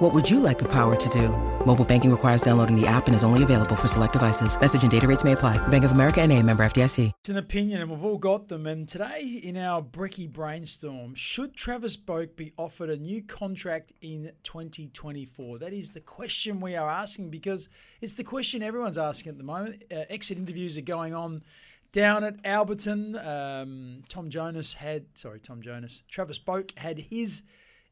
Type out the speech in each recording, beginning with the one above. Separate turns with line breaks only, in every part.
What would you like the power to do? Mobile banking requires downloading the app and is only available for select devices. Message and data rates may apply. Bank of America and a member FDIC.
It's an opinion, and we've all got them. And today, in our Breakky brainstorm, should Travis Boak be offered a new contract in 2024? That is the question we are asking because it's the question everyone's asking at the moment. Uh, exit interviews are going on down at Alberton. Um, Tom Jonas had, sorry, Tom Jonas, Travis Boak had his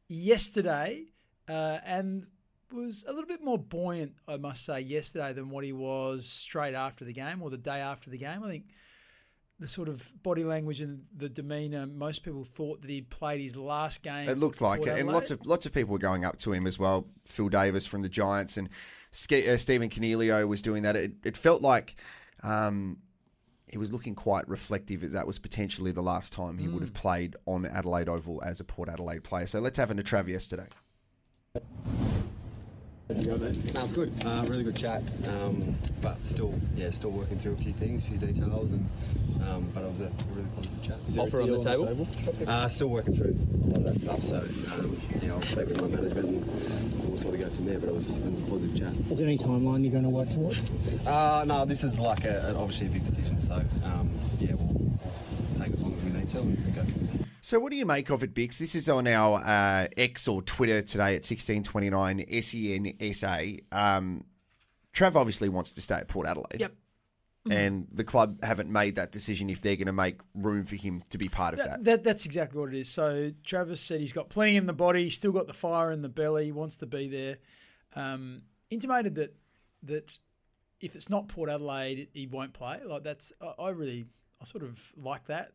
yesterday uh, and was a little bit more buoyant, I must say, yesterday than what he was straight after the game or the day after the game. I think the sort of body language and the demeanour, most people thought that he'd played his last game.
It looked like it, and lots of lots of people were going up to him as well. Phil Davis from the Giants and uh, Stephen Coniglio was doing that. It, it felt like um, he was looking quite reflective, as that was potentially the last time he would
Mm.
have played on Adelaide Oval as a Port Adelaide player. So let's have a Trav yesterday.
No, it's good. Uh, really good chat. Um, but still, yeah, still working through a few things, a few details, and um, but it was a really positive chat.
is Offer on the table?
Uh, still working through a lot of that stuff. So um, yeah, I'll speak with my management and we'll sort of go from there. But it was, it was a positive chat.
Is there any timeline you're going to work towards?
Uh, no, this is like a, obviously a big decision. So um, yeah, we'll take as long as we need to and go from there.
So what do you make of it, Bicks? This is on our uh, X or Twitter today at 1629 SENSA. Um, Trav obviously wants to stay at Port Adelaide.
Yep.
And the club haven't made that decision if they're going to make room for him to be part of
That,
that.
that, that's exactly what it is. So Travis said he's got plenty in the body, he's still got the fire in the belly, he wants to be there. Um, intimated that that if it's not Port Adelaide, he won't play. Like that's I, I really I sort of like that.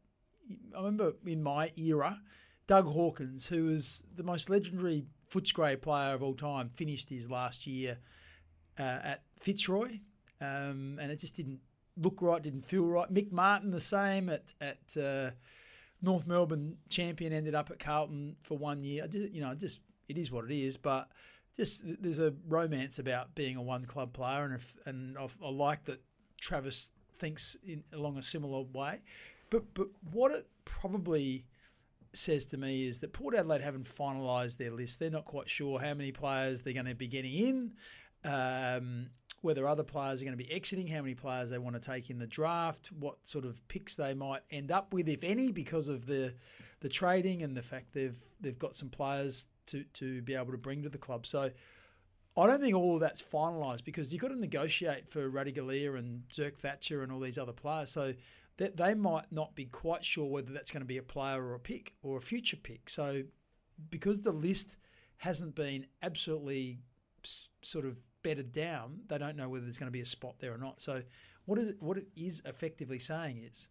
I remember in my era, Doug Hawkins, who was the most legendary Footscray player of all time, finished his last year uh, at Fitzroy, um, and it just didn't look right, didn't feel right. Mick Martyn, the same at at uh, North Melbourne champion, ended up at Carlton for one year. You know, just it is what it is, but just there's a romance about being a one club player, and if, and I, I like that Travis thinks in along a similar way. But but what it probably says to me is that Port Adelaide haven't finalised their list. They're not quite sure how many players they're going to be getting in, um, whether other players are going to be exiting, how many players they want to take in the draft, what sort of picks they might end up with, if any, because of the the trading and the fact they've they've got some players to to be able to bring to the club. So. I don't think all of that's finalised because you've got to negotiate for Ratugolea and Zerk-Thatcher and all these other players. So that they might not be quite sure whether that's going to be a player or a pick or a future pick. So because the list hasn't been absolutely sort of bedded down, they don't know whether there's going to be a spot there or not. So what is what it is effectively saying is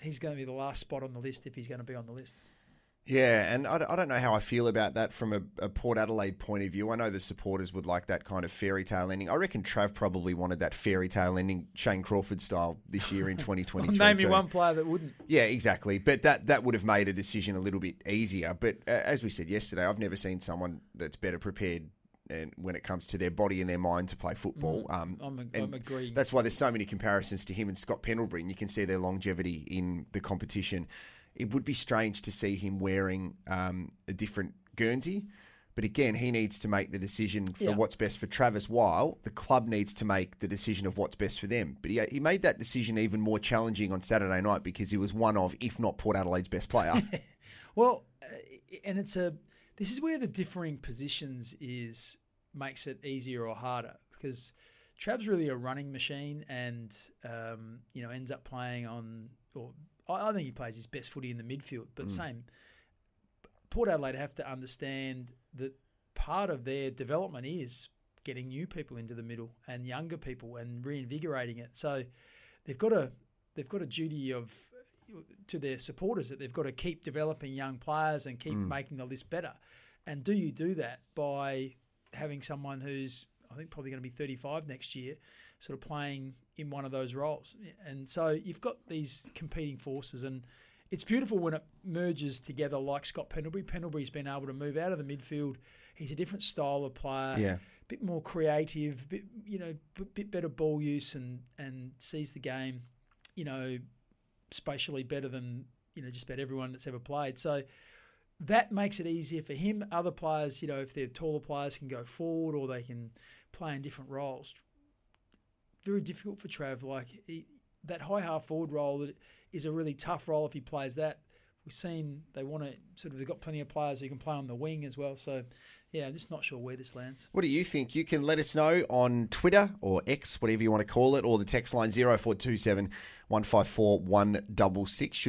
he's going to be the last spot on the list if he's going to be on the list.
Yeah, and I, I don't know how I feel about that from a, a Port Adelaide point of view. I know the supporters would like that kind of fairy tale ending. I reckon Trav probably wanted that fairy tale ending, Shane Crawford style, this year in 2023.
Name me one player that wouldn't.
Yeah, exactly. But that that would have made a decision a little bit easier. But uh, as we said yesterday, I've never seen someone that's better prepared and when it comes to their body and their mind to play football. Um,
I'm, I'm agreeing.
That's why there's so many comparisons to him and Scott Pendlebury, and you can see their longevity in the competition. It would be strange to see him wearing um, a different Guernsey. But again, he needs to make the decision for
Yeah.
what's best for Travis, while the club needs to make the decision of what's best for them. But he, he made that decision even more challenging on Saturday night because he was one of, if not Port Adelaide's best player.
Well, uh, and it's a this is where the differing positions is makes it easier or harder because Trav's really a running machine and um, you know ends up playing on or I I think he plays his best footy in the midfield, but mm. same Port Adelaide have to understand that part of their development is getting new people into the middle and younger people and reinvigorating it. So they've got a they've got a duty of to their supporters that they've got to keep developing young players and keep mm. making the list better. And do you do that by having someone who's I think probably going to be 35 next year, sort of playing in one of those roles. And so you've got these competing forces, and it's beautiful when it merges together like Scott Pendlebury. Pendlebury's been able to move out of the midfield. He's a different style of player.
Yeah.
A bit more creative, bit you know, b- bit better ball use and and sees the game, you know, spatially better than you know just about everyone that's ever played. So that makes it easier for him. Other players, you know, if they're taller players, can go forward or they can play in different roles. Very difficult for Trav. Like he, that high half forward role is a really tough role if he plays that. We've seen they want to sort of they've got plenty of players who can play on the wing as well. So yeah, I'm just not sure where this lands.
What do you think? You can let us know on Twitter or X, whatever you want to call it, or the text line 0427 154 166.